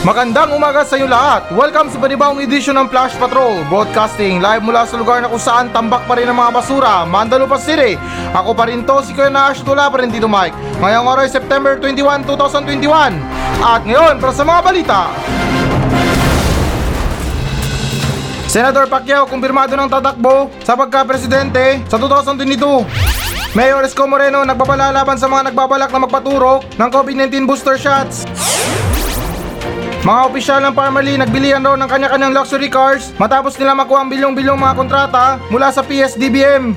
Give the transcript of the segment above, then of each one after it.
Magandang umaga sa inyo lahat. Welcome sa panibawang edisyon ng Flash Patrol Broadcasting live mula sa lugar na kung saan tambak pa rin ang mga basura, Mandalupa City. Ako pa rin to, si Kuya Nash, tula pa rin dito Mike. Ngayong araw ay September 21, 2021. At ngayon, para sa mga balita. Senador Pacquiao kumpirmado ng tatakbo sa pagka-presidente sa 2022. Mayor Esco Moreno nagbabala laban sa mga nagbabalak na magpaturok ng COVID-19 booster shots. Mga opisyal ng Parmalee nagbilihan raw ng kanya-kanyang luxury cars matapos nila makuha ang bilyong-bilyong mga kontrata mula sa PSDBM.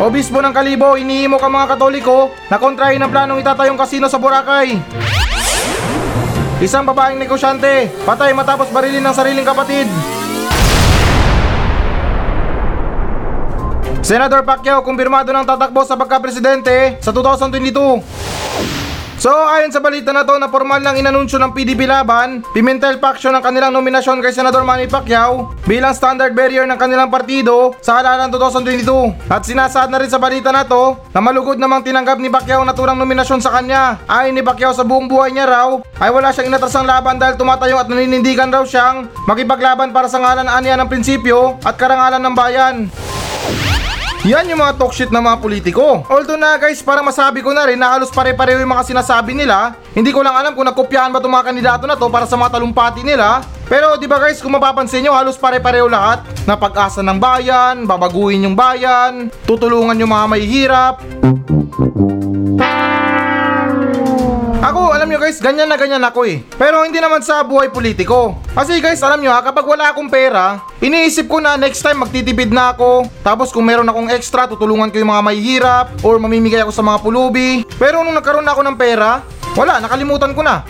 Obispo ng Kalibo, iniimo ka mga katoliko na kontrahin ang planong itatayong kasino sa Boracay. Isang babaeng negosyante, patay matapos barilin ng sariling kapatid. Senador Pacquiao kumpirmado ng tatakbo sa pagka-presidente sa 2022. So ayon sa balita na to na formal lang inanunsyo ng PDP Laban, Pimentel Faction ang kanilang nominasyon kay Senador Manny Pacquiao bilang standard bearer ng kanilang partido sa halalan 2022. At sinasaad na rin sa balita na to na malugod namang tinanggap ni Pacquiao na turang nominasyon sa kanya. Ayon ni Pacquiao sa buong buhay niya raw ay wala siyang inatrasang laban dahil tumatayong at naninindigan raw siyang makipaglaban para sa ngalan aniya ng prinsipyo at karangalan ng bayan. Yan yung mga talk shit ng mga politiko. Although na guys, para masabi ko na rin na halos pare-pareho yung mga sinasabi nila, hindi ko lang alam kung nakopyahan ba itong mga kandidato na to para sa mga talumpati nila. Pero di ba guys, kung mapapansin nyo, halos pare-pareho lahat na pag-asa ng bayan, babaguhin yung bayan, tutulungan yung mga mahihirap. Ako, nyo guys, ganyan na ganyan ako eh. Pero hindi naman sa buhay politiko. Kasi guys, alam nyo ha, kapag wala akong pera, iniisip ko na next time magtitipid na ako. Tapos kung meron akong extra, tutulungan ko yung mga mahihirap or mamimigay ako sa mga pulubi. Pero nung nagkaroon na ako ng pera, wala, nakalimutan ko na.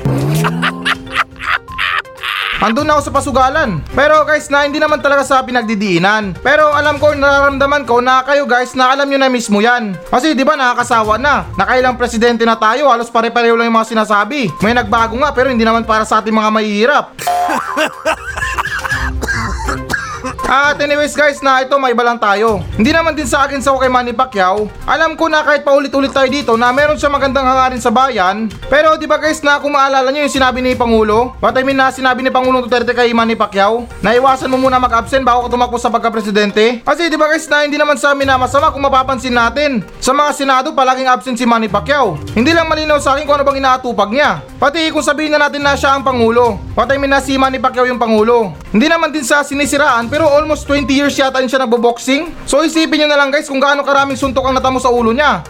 Andun ako sa pasugalan. Pero guys, na hindi naman talaga sa pinagdidiinan. Pero alam ko, nararamdaman ko na kayo guys na alam nyo na mismo yan. Kasi di ba nakakasawa na. Nakailang presidente na tayo, halos pare-pareho lang yung mga sinasabi. May nagbago nga pero hindi naman para sa ating mga mahihirap. At anyways guys na ito may iba lang tayo. Hindi naman din sa akin sa kay Manny Pacquiao. Alam ko na kahit paulit-ulit tayo dito na meron siya magandang hangarin sa bayan. Pero di ba guys na kung maalala nyo yung sinabi ni Pangulo? What I mean na sinabi ni Pangulong Duterte kay Manny Pacquiao? Na iwasan mo muna mag-absent bago ka tumakbo sa pagka-presidente? Kasi di ba guys na hindi naman sa amin na masama kung mapapansin natin. Sa mga senado palaging absent si Manny Pacquiao. Hindi lang malinaw sa akin kung ano bang inaatupag niya. Pati kung sabihin na natin na siya ang Pangulo. What I mean na si Manny Pacquiao yung Pangulo. Hindi naman din sa sinisiraan pero almost 20 years yata yun siya nagbo-boxing. So isipin nyo na lang guys kung gaano karaming suntok ang natamo sa ulo niya.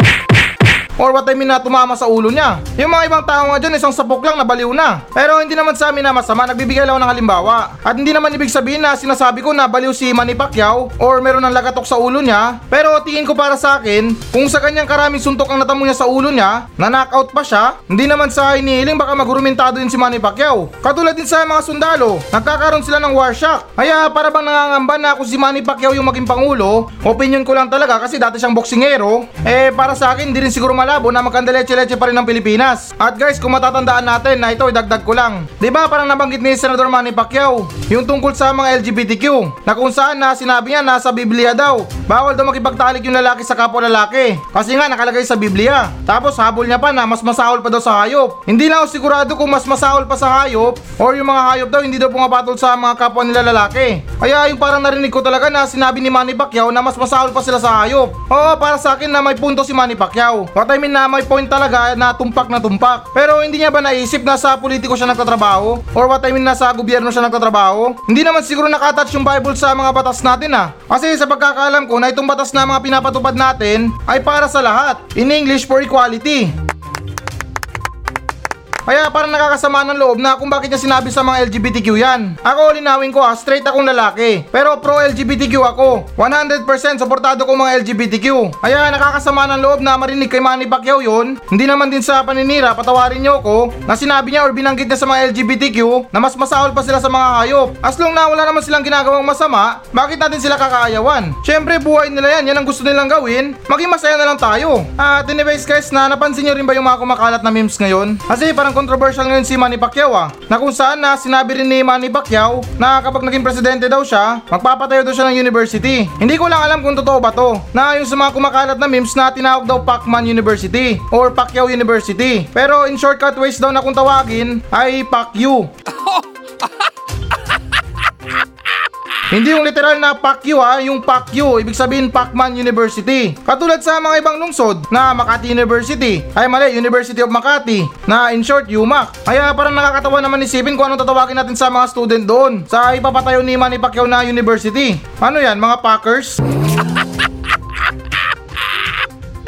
Or what I mean na tumama sa ulo niya. Yung mga ibang tao nga dyan, isang sapok lang nabaliw na. Pero hindi naman sa amin na masama, nagbibigay lang ako ng halimbawa. At hindi naman ibig sabihin na sinasabi ko na baliw si Manny Pacquiao or meron ng lagatok sa ulo niya. Pero tingin ko para sa akin, kung sa kanyang karaming suntok ang natamo niya sa ulo niya, na knockout pa siya, hindi naman sa inihiling baka magurumentado din si Manny Pacquiao. Katulad din sa mga sundalo, nagkakaroon sila ng war shock. Kaya para bang nangangamba na kung si Manny Pacquiao yung maging pangulo, opinion ko lang talaga kasi dati siyang boksingero, eh para sa akin hindi rin siguro malabo na magkandaleche-leche pa rin ng Pilipinas. At guys, kung matatandaan natin na ito idagdag ko lang. ba parang nabanggit ni Senador Manny Pacquiao yung tungkol sa mga LGBTQ na kung saan na sinabi niya nasa Biblia daw, bawal daw makipagtalik yung lalaki sa kapwa lalaki. Kasi nga nakalagay sa Biblia. Tapos habol niya pa na mas masahol pa daw sa hayop. Hindi na ako sigurado kung mas masahol pa sa hayop or yung mga hayop daw hindi daw pumapatol sa mga kapwa nila lalaki. Kaya yung parang narinig ko talaga na sinabi ni Manny Pacquiao na mas masahol pa sila sa hayop. Oo, para sa akin na may punto si Manny Pacquiao. What I mean na may point talaga na tumpak na tumpak. Pero hindi niya ba naisip na sa politiko siya nagtatrabaho? Or what I mean na sa gobyerno siya nagtatrabaho? Hindi naman siguro nakatouch yung Bible sa mga batas natin ah. Kasi sa pagkakaalam ko na itong batas na mga pinapatupad natin ay para sa lahat. In English for equality. Kaya parang nakakasama ng loob na kung bakit niya sinabi sa mga LGBTQ yan. Ako linawin ko ha, straight akong lalaki. Pero pro LGBTQ ako. 100% suportado ko mga LGBTQ. Kaya nakakasama ng loob na marinig kay Manny Pacquiao yun. Hindi naman din sa paninira, patawarin niyo ko na sinabi niya or binanggit niya sa mga LGBTQ na mas masahol pa sila sa mga hayop. As long na wala naman silang ginagawang masama, bakit natin sila kakaayawan? Syempre buhay nila yan, yan ang gusto nilang gawin. Maging masaya na lang tayo. At anyways guys, na napansin niyo rin ba yung mga kumakalat na memes ngayon? Kasi parang ng controversial ngayon si Manny Pacquiao ah, na kung saan na sinabi rin ni Manny Pacquiao na kapag naging presidente daw siya, magpapatayo daw siya ng university. Hindi ko lang alam kung totoo ba to, na yung sa mga kumakalat na memes na tinawag daw Pacman University or Pacquiao University. Pero in shortcut ways daw na kung tawagin ay Pacquiao. Hindi yung literal na Pacquiao ha, yung Pacquiao, ibig sabihin Pacman University. Katulad sa mga ibang lungsod na Makati University, ay mali, University of Makati, na in short, UMAC. Kaya parang nakakatawa naman isipin kung anong tatawagin natin sa mga student doon sa ipapatayo ni Manny Pacquiao na university. Ano yan, mga Packers?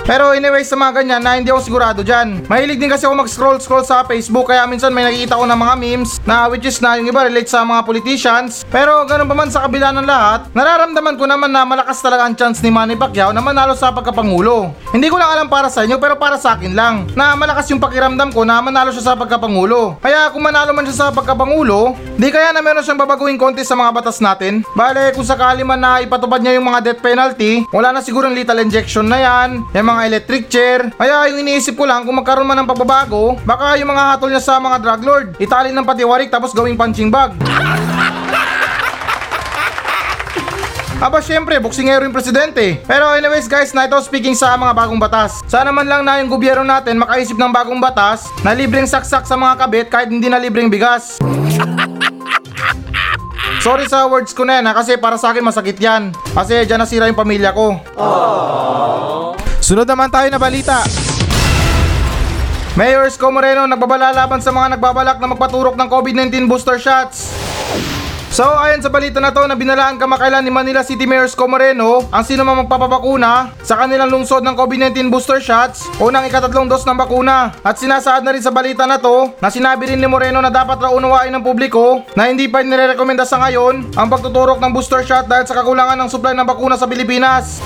Pero anyway sa mga ganyan na hindi ako sigurado dyan. Mahilig din kasi ako mag-scroll-scroll sa Facebook kaya minsan may nakikita ko ng mga memes na which is na yung iba relate sa mga politicians. Pero ganun pa man sa kabila ng lahat, nararamdaman ko naman na malakas talaga ang chance ni Manny Pacquiao na manalo sa pagkapangulo. Hindi ko lang alam para sa inyo pero para sa akin lang na malakas yung pakiramdam ko na manalo siya sa pagkapangulo. Kaya kung manalo man siya sa pagkapangulo, di kaya na meron siyang babaguhin konti sa mga batas natin. Bale kung sakali man na ipatupad niya yung mga death penalty, wala na siguro lethal injection na yan, yung mga electric chair. Kaya yung iniisip ko lang kung magkaroon man ng pagbabago, baka yung mga hatol niya sa mga drug lord, itali ng patiwarik tapos gawing punching bag. Aba syempre, boksingero yung presidente. Pero anyways guys, na ito speaking sa mga bagong batas. Sana man lang na yung gobyerno natin makaisip ng bagong batas na libreng saksak sa mga kabit kahit hindi na libreng bigas. Sorry sa words ko na yan ha, kasi para sa akin masakit yan. Kasi dyan nasira yung pamilya ko. Sunod naman tayo na balita. Mayor Isko Moreno nagbabala laban sa mga nagbabalak na magpaturok ng COVID-19 booster shots. So ayon sa balita na to na binalaan kamakailan ni Manila City Mayor Isko Moreno ang sino mang magpapabakuna sa kanilang lungsod ng COVID-19 booster shots o ng ikatatlong dos ng bakuna. At sinasaad na rin sa balita na to na sinabi rin ni Moreno na dapat raw unawain ng publiko na hindi pa nirerekomenda sa ngayon ang pagtuturok ng booster shot dahil sa kakulangan ng supply ng bakuna sa Pilipinas.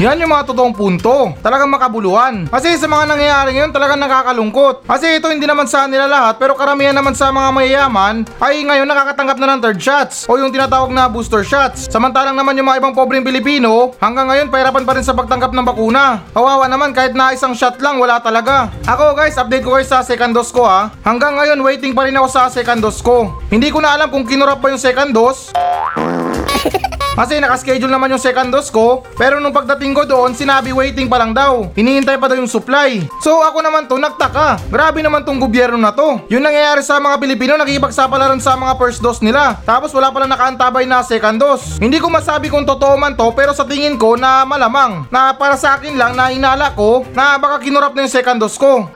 Yan yung mga totoong punto. Talagang makabuluhan. Kasi sa mga nangyayari ngayon talagang nakakalungkot. Kasi ito hindi naman sa nila lahat pero karamihan naman sa mga mayayaman ay ngayon nakakatanggap na ng third shots o yung tinatawag na booster shots. Samantalang naman yung mga ibang pobreng Pilipino hanggang ngayon pahirapan pa rin sa pagtanggap ng bakuna. Kawawa naman kahit na isang shot lang wala talaga. Ako guys, update ko kayo sa second dose ko ha. Hanggang ngayon waiting pa rin ako sa second dose ko. Hindi ko na alam kung kinurap pa yung second dose kasi nakaschedule naman yung second dose ko, pero nung pagdating ko doon, sinabi waiting pa lang daw. Hinihintay pa daw yung supply. So ako naman to, nagtaka. Grabe naman tong gobyerno na to. Yung nangyayari sa mga Pilipino, nakikipagsapalaran sa mga first dose nila. Tapos wala pala nakaantabay na second dose. Hindi ko masabi kung totoo man to, pero sa tingin ko na malamang. Na para sa akin lang na inala ko na baka kinurap na yung second dose ko.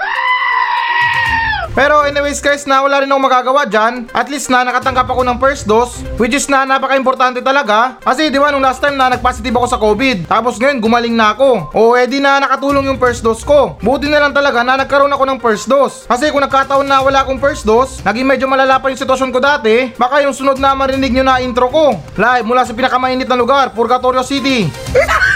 Pero anyways guys na wala rin akong magagawa dyan. At least na nakatanggap ako ng first dose Which is na napaka-importante talaga. Kasi di ba nung last time na nag-positive ako sa COVID Tapos ngayon gumaling na ako. O edi na nakatulong yung first dose ko. Buti na lang talaga na nagkaroon ako ng first dose. Kasi kung nagkataon na wala akong first dose Naging medyo malala pa yung sitwasyon ko dati. Baka yung sunod na marinig nyo na intro ko. Live mula sa pinakamainit na lugar Purgatorio City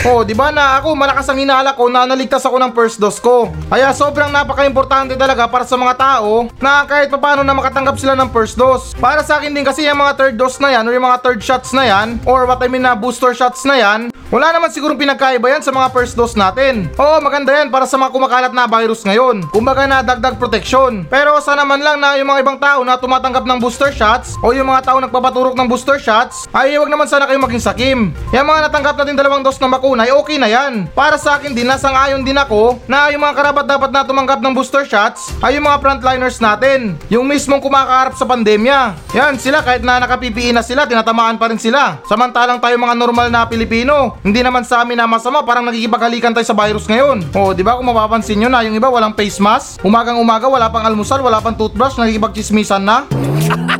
Oh, di ba na ako malakas ang hinala ko na naligtas ako ng first dose ko. Kaya sobrang napaka-importante talaga para sa mga tao na kahit paano na makatanggap sila ng first dose. Para sa akin din kasi yung mga third dose na yan or yung mga third shots na yan or what I mean na booster shots na yan, wala naman sigurong pinagkaiba yan sa mga first dose natin. Oo, maganda yan para sa mga kumakalat na virus ngayon. Kumbaga na dagdag protection. Pero sana man lang na yung mga ibang tao na tumatanggap ng booster shots o yung mga tao nagpapaturok ng booster shots ay wag naman sana kayo maging sakim. Yung mga natanggap natin dalawang dose ng bakuna ay okay na yan. Para sa akin din, nasang-ayon din ako na yung mga karapat dapat na tumanggap ng booster shots ay yung mga frontliners natin. Yung mismong kumakaharap sa pandemya. Yan, sila kahit na naka-PPE na sila, tinatamaan pa rin sila. Samantalang tayo mga normal na Pilipino, hindi naman sa amin na masama, parang nagikipaghalikan tayo sa virus ngayon. O, di ba kung mapapansin nyo na yung iba walang face mask, umagang umaga wala pang almusal, wala pang toothbrush, nakikipagchismisan na.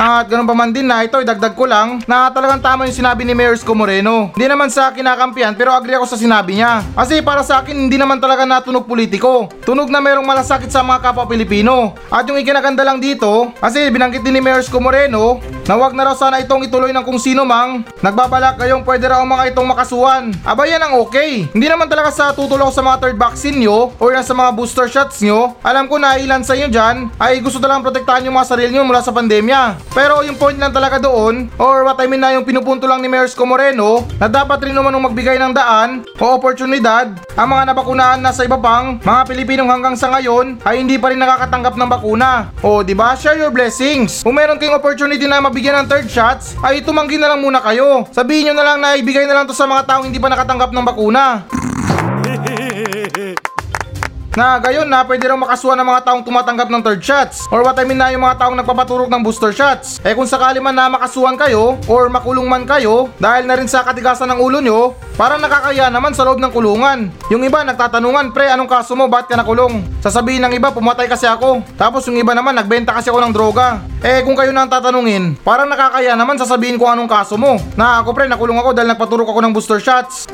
At ganun pa man din na ito, idagdag ko lang na talagang tama yung sinabi ni Mayor Isko Moreno. Hindi naman sa kinakampihan pero agree ako sa sinabi niya. Kasi para sa akin hindi naman talaga natunog politiko. Tunog na merong malasakit sa mga kapwa Pilipino. At yung ikinaganda lang dito, kasi binanggit din ni Mayor Isko Moreno na wag na raw sana itong ituloy ng kung sino mang nagbabalak kayong pwede raw mga itong makasuhan. Aba yan ang okay. Hindi naman talaga sa tutulong sa mga third vaccine nyo or sa mga booster shots nyo. Alam ko na ilan sa inyo dyan ay gusto talagang protektahan yung mga sarili nyo mula sa pandemya. Pero yung point lang talaga doon, or what I mean na yung pinupunto lang ni Isko Moreno, na dapat rin naman magbigay ng daan o oportunidad ang mga nabakunahan na sa iba pang mga Pilipinong hanggang sa ngayon ay hindi pa rin nakakatanggap ng bakuna. O di ba? Share your blessings. Kung meron kayong opportunity na mabigyan ng third shots, ay tumanggi na lang muna kayo. Sabihin nyo na lang na ibigay na lang to sa mga taong hindi pa nakatanggap ng bakuna. Na gayon na pwede raw makasuhan ng mga taong tumatanggap ng third shots or what I mean na yung mga taong nagpapaturok ng booster shots. Eh kung sakali man na makasuhan kayo or makulong man kayo dahil na rin sa katigasan ng ulo nyo, parang nakakaya naman sa loob ng kulungan. Yung iba nagtatanungan, pre anong kaso mo, ba't ka nakulong? Sasabihin ng iba, pumatay kasi ako. Tapos yung iba naman, nagbenta kasi ako ng droga. Eh kung kayo na ang tatanungin, parang nakakaya naman sasabihin ko anong kaso mo. Na ako pre, nakulong ako dahil nagpaturok ako ng booster shots.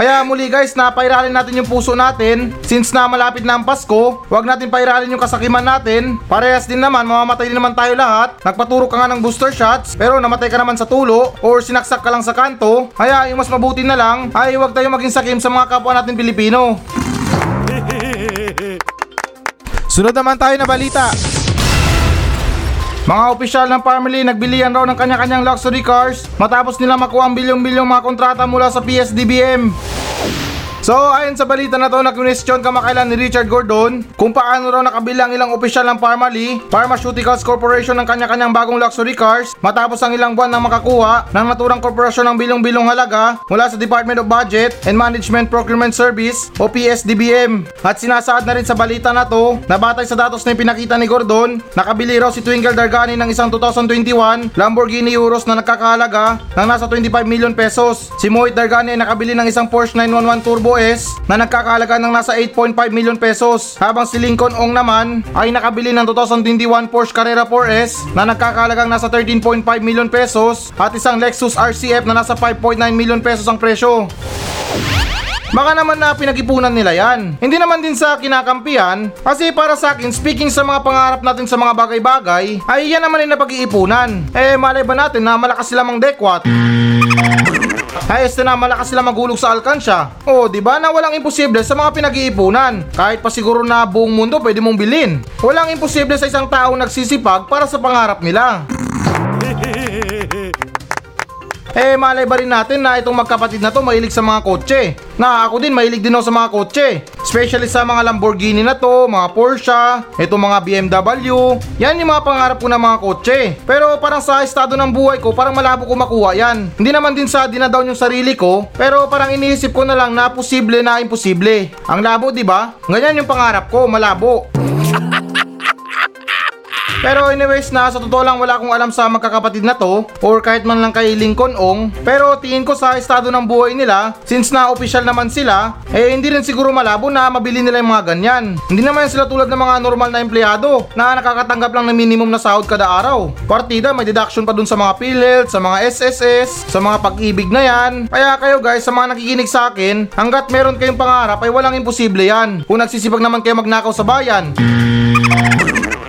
Kaya muli guys, napairalin natin yung puso natin. Since na malapit na ang Pasko, huwag natin pairalin yung kasakiman natin. Parehas din naman, mamamatay din naman tayo lahat. Nagpaturok ka nga ng booster shots, pero namatay ka naman sa tulo or sinaksak ka lang sa kanto. Kaya yung mas mabuti na lang ay huwag tayo maging sakim sa mga kapwa natin Pilipino. Sunod naman tayo na balita. Mga opisyal ng family nagbilihan raw ng kanya-kanyang luxury cars matapos nila makuha ang bilyong-bilyong mga kontrata mula sa PSDBM. So ayon sa balita na to na question kamakailan ni Richard Gordon kung paano raw nakabilang ilang opisyal ng Parmali Pharmaceuticals Corporation ng kanya-kanyang bagong luxury cars matapos ang ilang buwan na makakuha ng naturang korporasyon ng bilyong-bilyong halaga mula sa Department of Budget and Management Procurement Service o PSDBM. At sinasaad na rin sa balita na to na batay sa datos na ipinakita ni Gordon, nakabili raw si Twinkle Dargani ng isang 2021 Lamborghini Euros na nagkakahalaga ng nasa 25 million pesos. Si Mohit Dargani ay nakabili ng isang Porsche 911 Turbo S na nagkakahalaga ng nasa 8.5 million pesos habang si Lincoln Ong naman ay nakabili ng 2021 Porsche Carrera 4S na nagkakahalagang nasa 13.5 million pesos at isang Lexus RCF na nasa 5.9 million pesos ang presyo. Baka naman na pinag-ipunan nila yan. Hindi naman din sa kinakampihan kasi para sa akin speaking sa mga pangarap natin sa mga bagay-bagay ay yan naman yung napag-iipunan. Eh malay ba natin na malakas sila mang dekwat? Ayos na malakas sila magulog sa alkansya. O, di ba na walang imposible sa mga pinag-iipunan. Kahit pa siguro na buong mundo pwede mong bilhin. Walang imposible sa isang taong nagsisipag para sa pangarap nila. Eh malay ba rin natin na itong magkapatid na to mahilig sa mga kotse. Na ako din mahilig din ako sa mga kotse. Especially sa mga Lamborghini na to, mga Porsche, itong mga BMW. Yan yung mga pangarap ko na mga kotse. Pero parang sa estado ng buhay ko, parang malabo ko makuha yan. Hindi naman din sa dinadown yung sarili ko, pero parang iniisip ko na lang na posible na imposible. Ang labo, di ba? Ganyan yung pangarap ko, malabo. Pero anyways na sa totoo lang wala akong alam sa magkakapatid na to or kahit man lang kay Lincoln Ong pero tingin ko sa estado ng buhay nila since na official naman sila eh hindi rin siguro malabo na mabili nila yung mga ganyan. Hindi naman sila tulad ng mga normal na empleyado na nakakatanggap lang ng minimum na sahod kada araw. Partida may deduction pa dun sa mga PhilHealth, sa mga SSS, sa mga pag-ibig na yan. Kaya kayo guys sa mga nakikinig sa akin hanggat meron kayong pangarap ay walang imposible yan. Kung nagsisipag naman kayo magnakaw sa bayan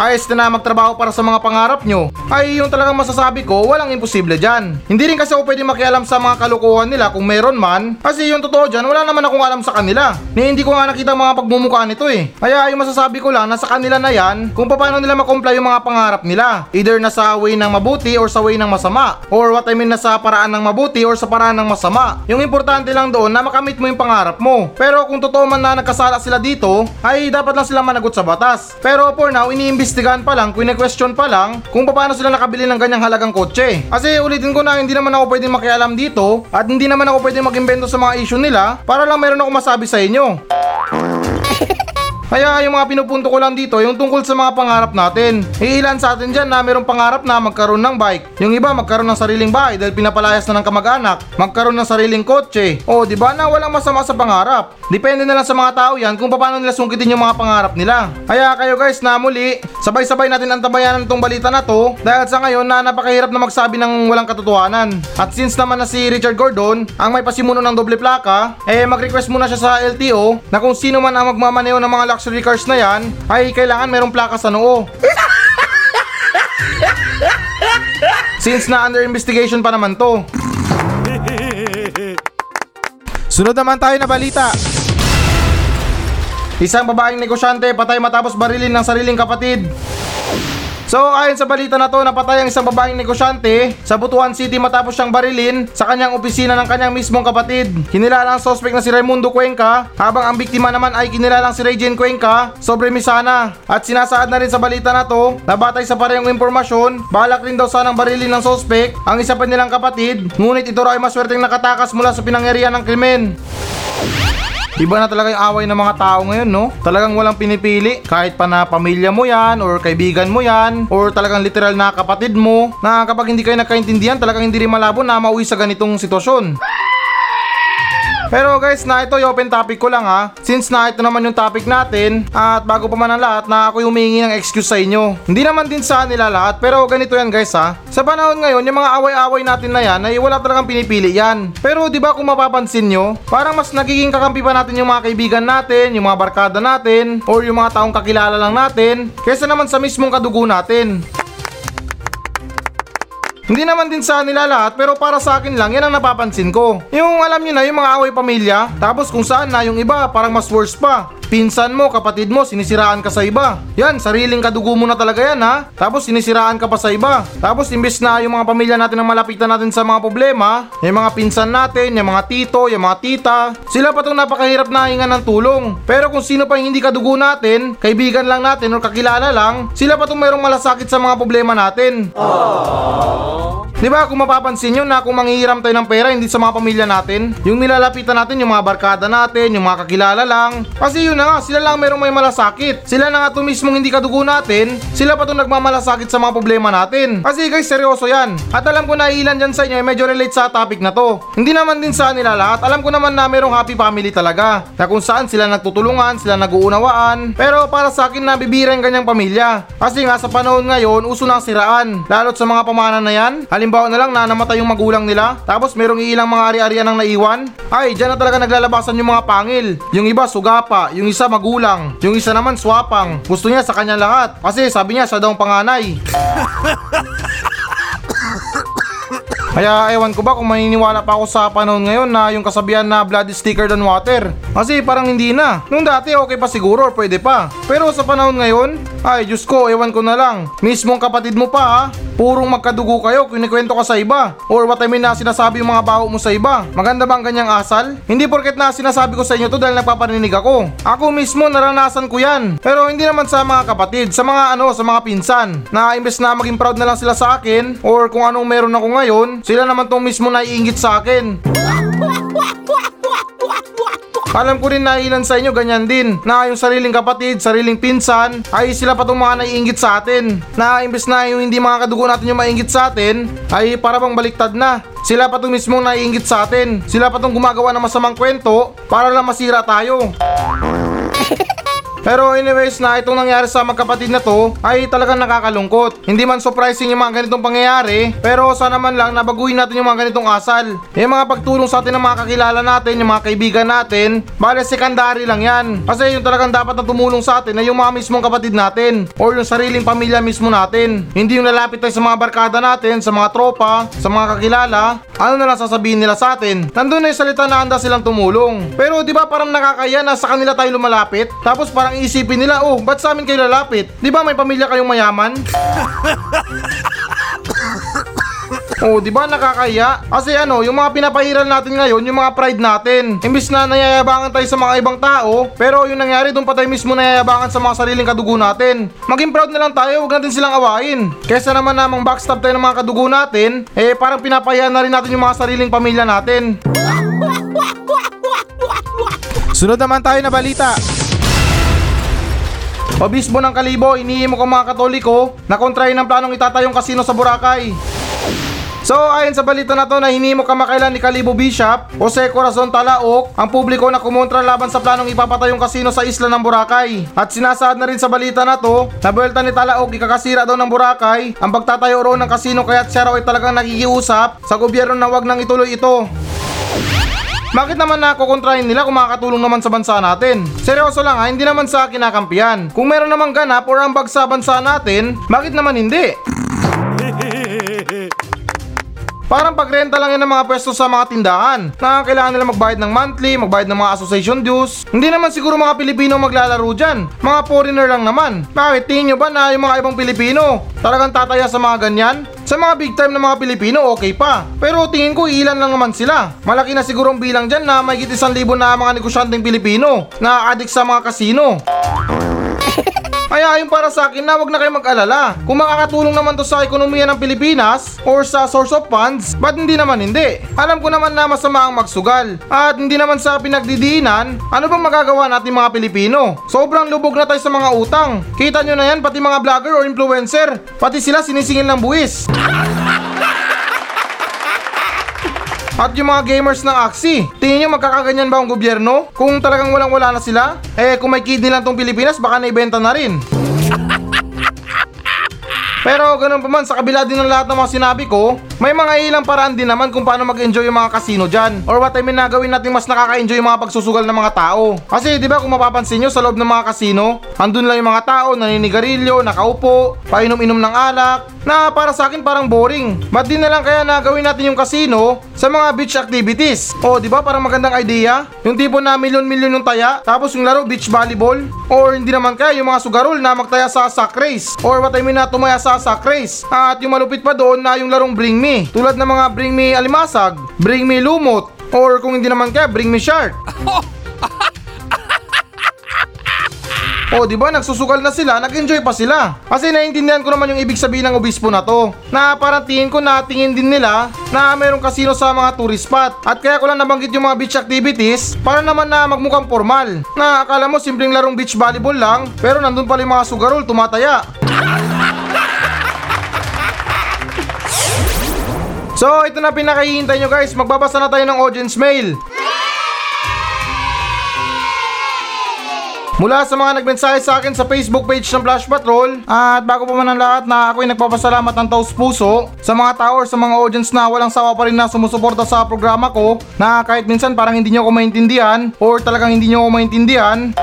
ayos na na magtrabaho para sa mga pangarap nyo, ay yung talagang masasabi ko, walang imposible dyan. Hindi rin kasi ako pwede makialam sa mga kalukuhan nila kung meron man, kasi yung totoo dyan, wala naman akong alam sa kanila. Ni hindi ko nga nakita mga pagmumukha nito eh. Kaya yung masasabi ko lang, nasa kanila na yan, kung paano nila makomply yung mga pangarap nila. Either nasa way ng mabuti or sa way ng masama. Or what I mean, nasa paraan ng mabuti or sa paraan ng masama. Yung importante lang doon na makamit mo yung pangarap mo. Pero kung totoo man na nagkasala sila dito, ay dapat lang sila managot sa batas. Pero for now, iniimbestigahan pa lang, question pa lang kung paano sila nakabili ng ganyang halagang kotse. Kasi ulitin ko na hindi naman ako pwedeng makialam dito at hindi naman ako pwedeng mag-invento sa mga issue nila para lang meron ako masabi sa inyo. Kaya yung mga pinupunto ko lang dito, yung tungkol sa mga pangarap natin. Iilan sa atin dyan na mayroong pangarap na magkaroon ng bike. Yung iba magkaroon ng sariling bahay dahil pinapalayas na ng kamag-anak. Magkaroon ng sariling kotse. O, di ba na walang masama sa pangarap. Depende na lang sa mga tao yan kung paano nila sungkitin yung mga pangarap nila. Kaya kayo guys na muli, sabay-sabay natin ang tabayanan itong balita na to dahil sa ngayon na napakahirap na magsabi ng walang katotohanan. At since naman na si Richard Gordon ang may pasimuno ng doble plaka, eh mag-request muna siya sa LTO na kung sino man ang magmamaneo ng mga luxury cars na yan ay kailangan merong plaka sa noo. Since na under investigation pa naman to. Sunod naman tayo na balita. Isang babaeng negosyante patay matapos barilin ng sariling kapatid. So ayon sa balita na to, napatay ang isang babaeng negosyante sa Butuan City matapos siyang barilin sa kanyang opisina ng kanyang mismong kapatid. Kinilala ang suspect na si Raimundo Cuenca habang ang biktima naman ay kinilalang si Regine Cuenca sobre Misana. At sinasaad na rin sa balita na to na batay sa parehong impormasyon, balak rin daw sanang barilin ng suspect ang isa pa nilang kapatid ngunit ito raw ay maswerteng nakatakas mula sa pinangyarihan ng krimen. Iba na talaga yung away ng mga tao ngayon, no? Talagang walang pinipili. Kahit pa na pamilya mo yan, or kaibigan mo yan, or talagang literal na kapatid mo, na kapag hindi kayo nagkaintindihan, talagang hindi rin malabo na mauwi sa ganitong sitwasyon. Pero guys, na ito yung open topic ko lang ha. Since na ito naman yung topic natin, at bago pa man ang lahat na ako humingi ng excuse sa inyo. Hindi naman din sa nila lahat, pero ganito yan guys ha. Sa panahon ngayon, yung mga away-away natin na yan ay wala talagang pinipili yan. Pero di ba kung mapapansin nyo, parang mas nagiging kakampi pa natin yung mga kaibigan natin, yung mga barkada natin, or yung mga taong kakilala lang natin, kaysa naman sa mismong kadugo natin. Hindi naman din sa nila lahat pero para sa akin lang yan ang napapansin ko. Yung alam nyo na yung mga away pamilya tapos kung saan na yung iba parang mas worse pa. Pinsan mo, kapatid mo, sinisiraan ka sa iba. Yan, sariling kadugo mo na talaga yan ha. Tapos sinisiraan ka pa sa iba. Tapos imbes na yung mga pamilya natin ang malapitan natin sa mga problema, yung mga pinsan natin, yung mga tito, yung mga tita, sila pa itong napakahirap na hinga ng tulong. Pero kung sino pa yung hindi kadugo natin, kaibigan lang natin o kakilala lang, sila pa itong mayroong malasakit sa mga problema natin. Di ba kung mapapansin nyo na kung manghihiram tayo ng pera hindi sa mga pamilya natin, yung nilalapitan natin yung mga barkada natin, yung mga kakilala lang. Kasi yun na nga, sila lang merong may malasakit. Sila na nga to mismong hindi kadugo natin, sila pa to nagmamalasakit sa mga problema natin. Kasi guys, seryoso yan. At alam ko na ilan dyan sa inyo ay medyo relate sa topic na to. Hindi naman din sa nila lahat, alam ko naman na merong happy family talaga. Na kung saan sila nagtutulungan, sila nag-uunawaan. Pero para sa akin nabibira yung ganyang pamilya. Kasi nga sa panahon ngayon, uso na ang siraan. Lalo't sa mga pamana na yan, halimbawa na lang na namatay yung magulang nila, tapos merong ilang mga ari-arian ang naiwan, ay dyan na talaga naglalabasan yung mga pangil. Yung iba sugapa, yung isa magulang, yung isa naman swapang. Gusto niya sa kanya lahat. Kasi sabi niya siya daw ang panganay. Kaya ewan ko ba kung maniniwala pa ako sa panahon ngayon na yung kasabihan na blood is thicker than water. Kasi parang hindi na. Nung dati okay pa siguro or pwede pa. Pero sa panahon ngayon, ay Diyos ko, ewan ko na lang. Mismong kapatid mo pa ha. Purong magkadugo kayo, kinikwento ka sa iba. Or what I mean na sinasabi yung mga baho mo sa iba. Maganda bang ganyang asal? Hindi porket na sinasabi ko sa inyo to dahil nagpapaninig ako. Ako mismo naranasan ko yan. Pero hindi naman sa mga kapatid, sa mga ano, sa mga pinsan. Na imbes na maging proud na lang sila sa akin or kung anong meron ako ngayon, sila naman tong mismo naiingit sa akin. Alam ko rin na ilan sa inyo ganyan din na yung sariling kapatid, sariling pinsan ay sila pa tong mga naiingit sa atin. Na imbes na yung hindi mga kadugo natin yung maingit sa atin ay para bang baliktad na. Sila pa tong mismong naiingit sa atin. Sila pa tong gumagawa ng masamang kwento para lang masira tayo pero anyways na itong nangyari sa magkapatid na to ay talagang nakakalungkot. Hindi man surprising yung mga ganitong pangyayari pero sana man lang nabaguhin natin yung mga ganitong asal. Yung mga pagtulong sa atin ng mga kakilala natin, yung mga kaibigan natin, bale secondary lang yan. Kasi yung talagang dapat na tumulong sa atin ay yung mga mismong kapatid natin or yung sariling pamilya mismo natin. Hindi yung lalapit tayo sa mga barkada natin, sa mga tropa, sa mga kakilala. Ano na lang sasabihin nila sa atin? Nandun na yung salita na handa silang tumulong. Pero di ba parang nakakaya na sa kanila tayo lumalapit? Tapos parang isipin nila, oh, ba't sa amin kayo lalapit? Di ba may pamilya kayong mayaman? Oh, di ba nakakaya? Kasi ano, yung mga pinapahiral natin ngayon, yung mga pride natin. Imbis na nayayabangan tayo sa mga ibang tao, pero yung nangyari doon pa tayo mismo nayayabangan sa mga sariling kadugo natin. Maging proud na lang tayo, huwag natin silang awain. Kesa naman namang backstab tayo ng mga kadugo natin, eh parang pinapahiya na rin natin yung mga sariling pamilya natin. Sunod naman tayo na balita. Obispo ng Kalibo, inihimo ko mga katoliko na kontrahin ng planong itatayong kasino sa Boracay. So ayon sa balita na to na hinimo kamakailan ni Kalibo Bishop, Jose Corazon Talaok, ang publiko na kumontra laban sa planong ipapatayong kasino sa isla ng Boracay. At sinasaad na rin sa balita na to, na buwelta ni Talaok ikakasira daw ng Boracay ang pagtatayo raw ng kasino kaya't siya raw ay talagang nakikiusap sa gobyerno na wag nang ituloy ito. Bakit naman nakukontrahin nila kung makakatulong naman sa bansa natin? Seryoso lang ha, hindi naman sa kinakampiyan. Kung meron namang ganap or ambag sa bansa natin, bakit naman hindi? Parang pagrenta lang yan ng mga pwesto sa mga tindahan na kailangan nila magbayad ng monthly, magbayad ng mga association dues. Hindi naman siguro mga Pilipino maglalaro dyan. Mga foreigner lang naman. Bakit tingin nyo ba na yung mga ibang Pilipino talagang tataya sa mga ganyan? Sa mga big time na mga Pilipino, okay pa. Pero tingin ko ilan lang naman sila. Malaki na siguro ang bilang dyan na may isang libo na mga negosyanteng Pilipino na addict sa mga kasino. Kaya yung para sa akin na wag na kayo mag-alala. Kung makakatulong naman to sa ekonomiya ng Pilipinas or sa source of funds, ba't hindi naman hindi? Alam ko naman na masama ang magsugal. At hindi naman sa pinagdidiinan, ano bang magagawa natin mga Pilipino? Sobrang lubog na tayo sa mga utang. Kita nyo na yan pati mga vlogger or influencer. Pati sila sinisingil ng buwis. At yung mga gamers ng Axie, tingin nyo magkakaganyan ba ang gobyerno? Kung talagang walang wala na sila? Eh kung may kidney lang tong Pilipinas, baka naibenta na rin. Pero ganun pa man, sa kabila din ng lahat ng mga sinabi ko, may mga ilang paraan din naman kung paano mag-enjoy yung mga casino dyan. Or what I mean na gawin natin mas nakaka-enjoy yung mga pagsusugal ng mga tao. Kasi di ba kung mapapansin nyo sa loob ng mga casino, andun lang yung mga tao, naninigarilyo, nakaupo, painom-inom ng alak, na para sa akin parang boring. Ba't di na lang kaya na gawin natin yung casino sa mga beach activities? O di ba parang magandang idea? Yung tipo na milyon-milyon yung taya, tapos yung laro beach volleyball? Or hindi naman kaya yung mga sugarol na magtaya sa sack race? Or what I mean na tumaya sa sack race? At yung malupit pa doon na yung larong bring me. Tulad ng mga bring me alimasag, bring me lumot, or kung hindi naman kaya bring me shark. O, di ba nagsusugal na sila, nag-enjoy pa sila. Kasi naiintindihan ko naman yung ibig sabihin ng obispo na to. Na parang tingin ko na tingin din nila na mayroong kasino sa mga tourist spot. At kaya ko lang nabanggit yung mga beach activities para naman na magmukhang formal. Na akala mo simpleng larong beach volleyball lang, pero nandun pala yung mga sugarol tumataya. So, ito na pinakahihintay nyo guys. Magbabasa na tayo ng audience mail. Mula sa mga nagmensahe sa akin sa Facebook page ng Flash Patrol At bago pa man ang lahat na ako'y nagpapasalamat ng taos puso Sa mga tao sa mga audience na walang sawa pa rin na sumusuporta sa programa ko Na kahit minsan parang hindi nyo ako maintindihan Or talagang hindi nyo ako maintindihan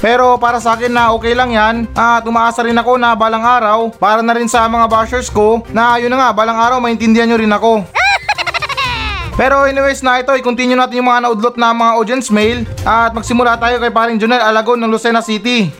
pero para sa akin na okay lang yan at umaasa rin ako na balang araw para na rin sa mga bashers ko na yun na nga balang araw maintindihan nyo rin ako. Pero anyways na ito, i-continue natin yung mga naudlot na mga audience mail at magsimula tayo kay paring Junel Alagon ng Lucena City.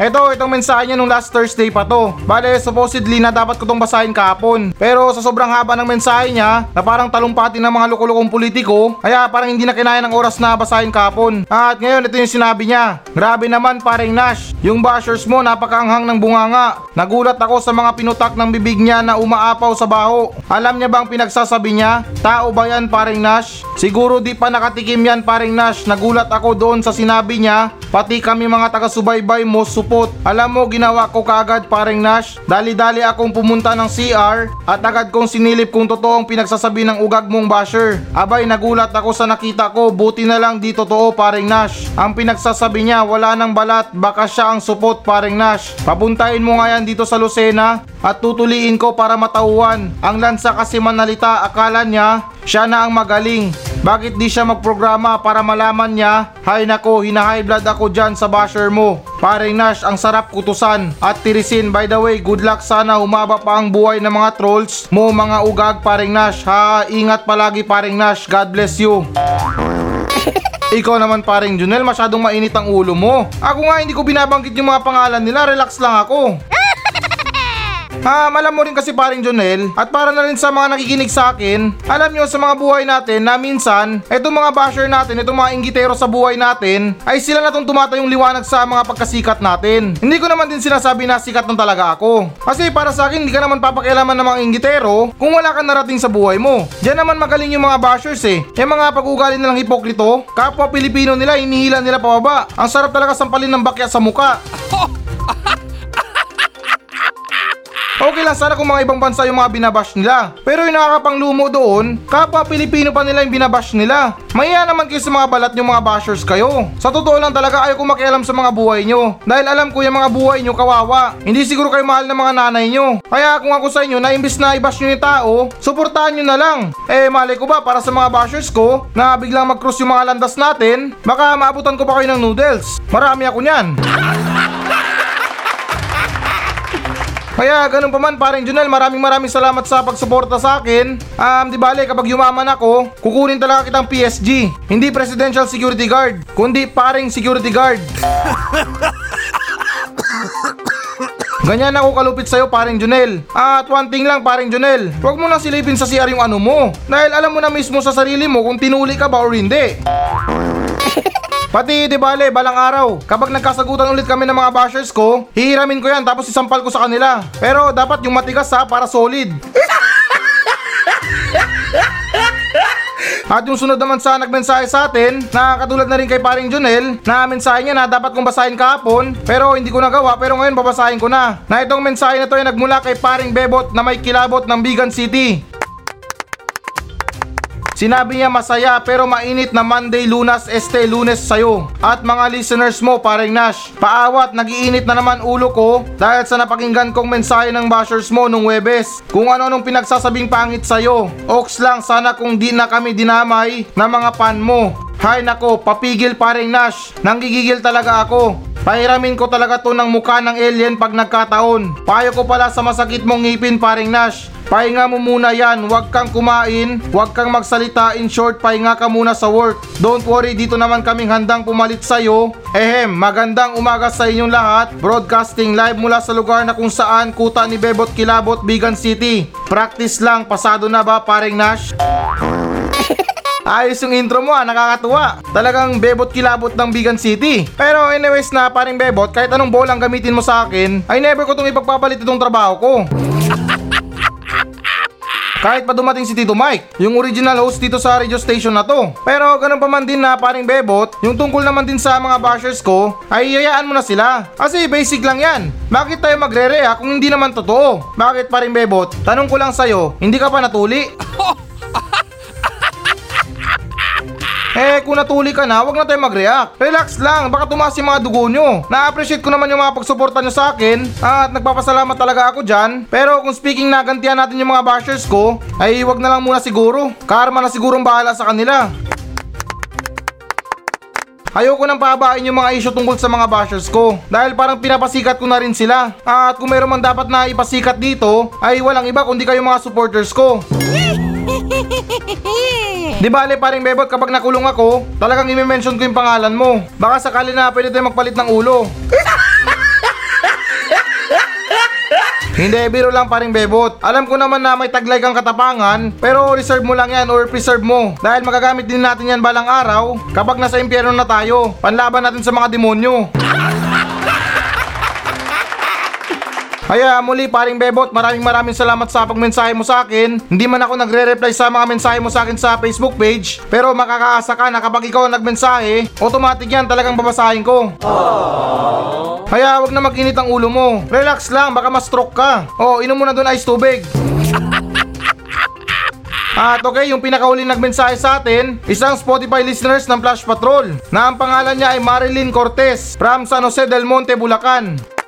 Ito, itong mensahe niya nung last Thursday pa to. Bale, supposedly na dapat ko tong basahin kahapon. Pero sa sobrang haba ng mensahe niya, na parang talumpati ng mga lukulukong politiko, kaya parang hindi na kinaya ng oras na basahin kahapon. At ngayon, ito yung sinabi niya. Grabe naman paring Nash, yung bashers mo napakaanghang ng bunganga. Nagulat ako sa mga pinutak ng bibig niya na umaapaw sa baho. Alam niya bang pinagsasabi niya? Tao ba yan paring Nash? Siguro di pa nakatikim yan paring Nash. Nagulat ako doon sa sinabi niya, pati kami mga taga-subaybay mo support. Alam mo, ginawa ko kagad paring Nash. Dali-dali akong pumunta ng CR at agad kong sinilip kung totoong pinagsasabi ng ugag mong basher. Abay, nagulat ako sa nakita ko, buti na lang di totoo paring Nash. Ang pinagsasabi niya, wala nang balat, baka siya ang support paring Nash. Papuntahin mo nga yan dito sa Lucena at tutuliin ko para matauhan. Ang lansa kasi manalita, akala niya, siya na ang magaling. Bakit di siya magprograma para malaman niya? Hay nako, hina-high blood ako dyan sa basher mo. Paring Nash, ang sarap kutusan. At tirisin, by the way, good luck sana humaba pa ang buhay ng mga trolls mo mga ugag paring Nash. Ha, ingat palagi paring Nash. God bless you. Ikaw naman paring Junel, masyadong mainit ang ulo mo. Ako nga hindi ko binabanggit yung mga pangalan nila, relax lang ako. Ha, alam mo rin kasi paring Jonel, at para na rin sa mga nakikinig sa akin, alam nyo sa mga buhay natin na minsan, itong mga basher natin, itong mga inggitero sa buhay natin, ay sila na itong tumatayong liwanag sa mga pagkasikat natin. Hindi ko naman din sinasabi na sikat ng talaga ako. Kasi para sa akin, hindi ka naman papakialaman ng mga inggitero kung wala kang narating sa buhay mo. Diyan naman magaling yung mga bashers eh. Yung mga pag-ugali nilang hipokrito, kapwa Pilipino nila, inihila nila pababa. Ang sarap talaga sampalin ng bakya sa muka. Okay lang sana kung mga ibang bansa yung mga binabash nila. Pero yung nakakapanglumo doon, kapwa Pilipino pa nila yung binabash nila. Maya naman kayo sa mga balat yung mga bashers kayo. Sa totoo lang talaga ayaw ko makialam sa mga buhay nyo. Dahil alam ko yung mga buhay nyo kawawa. Hindi siguro kayo mahal ng mga nanay nyo. Kaya kung ako sa inyo na imbis na i-bash nyo yung tao, suportahan nyo na lang. Eh malay ko ba para sa mga bashers ko na biglang mag-cross yung mga landas natin, baka maabutan ko pa kayo ng noodles. Marami ako niyan. Kaya ganun pa man paring Junel, maraming maraming salamat sa pagsuporta sa akin. Um, di bale kapag yumaman ako, kukunin talaga kitang PSG. Hindi presidential security guard, kundi paring security guard. Ganyan ako kalupit sa'yo paring Junel. At one thing lang paring Junel, huwag mo nang silipin sa CR yung ano mo. Dahil alam mo na mismo sa sarili mo kung tinuli ka ba or hindi. Pati di bale, balang araw, kapag nagkasagutan ulit kami ng mga bashers ko, hihiramin ko yan tapos isampal ko sa kanila. Pero dapat yung matigas ha, para solid. At yung sunod naman sa nagmensahe sa atin, na katulad na rin kay paring Junel, na mensahe niya na dapat kong basahin kahapon, pero hindi ko nagawa, pero ngayon babasahin ko na. Na itong mensahe na to ay nagmula kay paring Bebot na may kilabot ng Bigan City. Sinabi niya masaya pero mainit na Monday, Lunas, Este, Lunes sa'yo. At mga listeners mo, paring Nash, paawat, nagiinit na naman ulo ko dahil sa napakinggan kong mensahe ng bashers mo nung Webes. Kung ano-anong pinagsasabing pangit sa'yo. Ox lang, sana kung di na kami dinamay na mga pan mo. Hay nako, papigil paring Nash. Nanggigigil talaga ako. Pahiramin ko talaga to ng mukha ng alien pag nagkataon. Payo ko pala sa masakit mong ngipin paring Nash. Pahinga mo muna yan, huwag kang kumain, huwag kang magsalita, in short, pahinga ka muna sa work. Don't worry, dito naman kaming handang pumalit sa'yo. Ehem, magandang umaga sa inyong lahat. Broadcasting live mula sa lugar na kung saan kuta ni Bebot Kilabot, Bigan City. Practice lang, pasado na ba paring Nash? Ayos yung intro mo ah, nakakatuwa. Talagang bebot kilabot ng Bigan City. Pero anyways na paring bebot, kahit anong bolang gamitin mo sa akin, ay never ko itong ipagpapalit itong trabaho ko. Kahit pa dumating si Tito Mike, yung original host dito sa radio station na to. Pero ganun pa man din na paring bebot, yung tungkol naman din sa mga bashers ko, ay iyayaan mo na sila. Kasi basic lang yan. Bakit tayo magre-react kung hindi naman totoo? Bakit paring bebot? Tanong ko lang sa'yo, hindi ka pa natuli? Eh, kung natuli ka na, wag na tayo mag-react. Relax lang, baka tumaas yung mga dugo nyo. Na-appreciate ko naman yung mga pagsuporta nyo sa akin. At nagpapasalamat talaga ako dyan. Pero kung speaking na gantihan natin yung mga bashers ko, ay wag na lang muna siguro. Karma na sigurong bahala sa kanila. Ayoko nang pahabain yung mga issue tungkol sa mga bashers ko dahil parang pinapasikat ko na rin sila. At kung meron man dapat na ipasikat dito ay walang iba kundi kayo mga supporters ko. Di bale paring bebot kapag nakulong ako, talagang i-mention ko yung pangalan mo. Baka sakali na pwede tayo magpalit ng ulo. Hindi, biro lang paring bebot. Alam ko naman na may taglay kang katapangan, pero reserve mo lang yan or preserve mo. Dahil magagamit din natin yan balang araw kapag nasa impyerno na tayo. Panlaban natin sa mga demonyo. Kaya muli paring Bebot, maraming maraming salamat sa pagmensahe mo sa akin. Hindi man ako nagre-reply sa mga mensahe mo sa akin sa Facebook page, pero makakaasa ka na kapag ikaw ang nagmensahe, automatic yan talagang babasahin ko. Kaya wag na mag-init ang ulo mo. Relax lang, baka ma-stroke ka. O, inom mo na doon ice tubig. At okay, yung pinakahuling nagmensahe sa atin, isang Spotify listeners ng Flash Patrol na ang pangalan niya ay Marilyn Cortez from San Jose del Monte, Bulacan.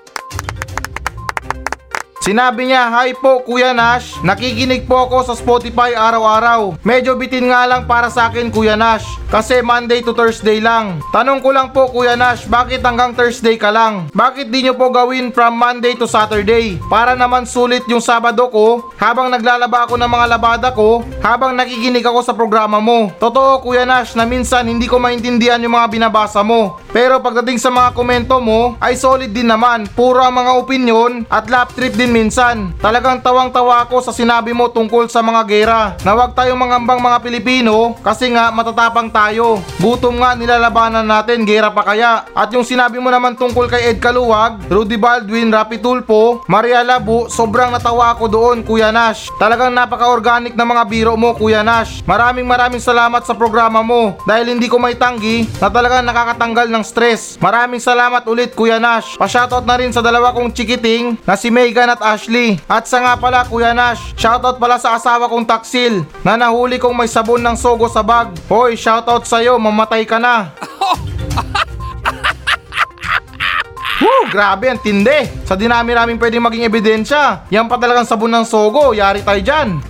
Sinabi niya, Hi po Kuya Nash, nakikinig po ako sa Spotify araw-araw. Medyo bitin nga lang para sa akin Kuya Nash, kasi Monday to Thursday lang. Tanong ko lang po Kuya Nash, bakit hanggang Thursday ka lang? Bakit di nyo po gawin from Monday to Saturday? Para naman sulit yung Sabado ko, habang naglalaba ako ng mga labada ko, habang nakikinig ako sa programa mo. Totoo Kuya Nash na minsan hindi ko maintindihan yung mga binabasa mo. Pero pagdating sa mga komento mo, ay solid din naman. Puro ang mga opinion at lap trip din minsan. Talagang tawang-tawa ako sa sinabi mo tungkol sa mga gera. Na huwag tayong mangambang mga Pilipino kasi nga matatapang tayo. Gutom nga nilalabanan natin, gera pa kaya. At yung sinabi mo naman tungkol kay Ed Kaluwag, Rudy Baldwin, Rapi Tulpo, Maria Labu, sobrang natawa ako doon Kuya Nash. Talagang napaka-organic na mga biro mo Kuya Nash. Maraming maraming salamat sa programa mo dahil hindi ko may tanggi na talagang nakakatanggal ng stress. Maraming salamat ulit Kuya Nash. Pa-shoutout na rin sa dalawa kong chikiting na si Megan at Ashley. At sa nga pala Kuya Nash, shoutout pala sa asawa kong Taksil na nahuli kong may sabon ng sogo sa bag. Hoy, shoutout sa'yo, mamatay ka na. Woo, grabe ang tindi. Sa dinami-raming pwedeng maging ebidensya. Yan pa talagang sabon ng sogo, yari tayo dyan.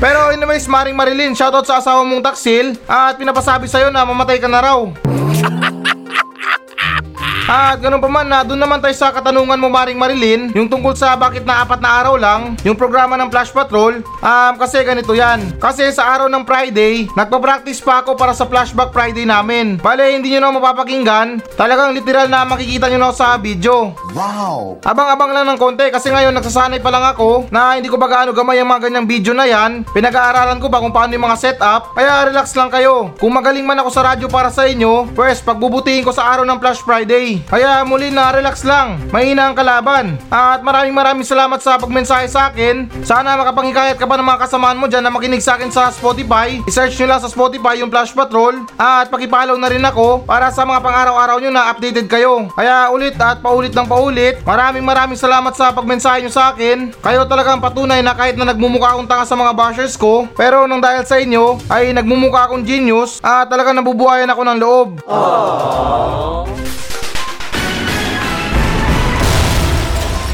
Pero anyways, Maring Marilyn, shoutout sa asawa mong taksil at pinapasabi sa'yo na mamatay ka na raw. At ganun pa man na doon naman tayo sa katanungan mo Maring Marilyn, yung tungkol sa bakit na apat na araw lang, yung programa ng Flash Patrol, um, kasi ganito yan. Kasi sa araw ng Friday, nagpa-practice pa ako para sa Flashback Friday namin. Bale, hindi nyo na mapapakinggan, talagang literal na makikita nyo na sa video. Wow! Abang-abang lang ng konti kasi ngayon nagsasanay pa lang ako na hindi ko ba gaano gamay ang mga ganyang video na yan. Pinag-aaralan ko ba kung paano yung mga setup. Kaya relax lang kayo. Kung magaling man ako sa radyo para sa inyo, pwes pagbubutihin ko sa araw ng Flash Friday. Kaya muli na relax lang. Mahina ang kalaban. At maraming maraming salamat sa pagmensahe sa akin. Sana makapanghikayat ka pa ng mga kasamaan mo dyan na makinig sa akin sa Spotify. I-search nyo lang sa Spotify yung Flash Patrol. At pakipollow na rin ako para sa mga pang-araw-araw nyo na updated kayo. Kaya ulit at paulit ng paulit, maraming maraming salamat sa pagmensahe nyo sa akin. Kayo talagang patunay na kahit na nagmumukha akong tanga sa mga bashers ko, pero nang dahil sa inyo ay nagmumukha akong genius at talagang nabubuhayan ako ng loob.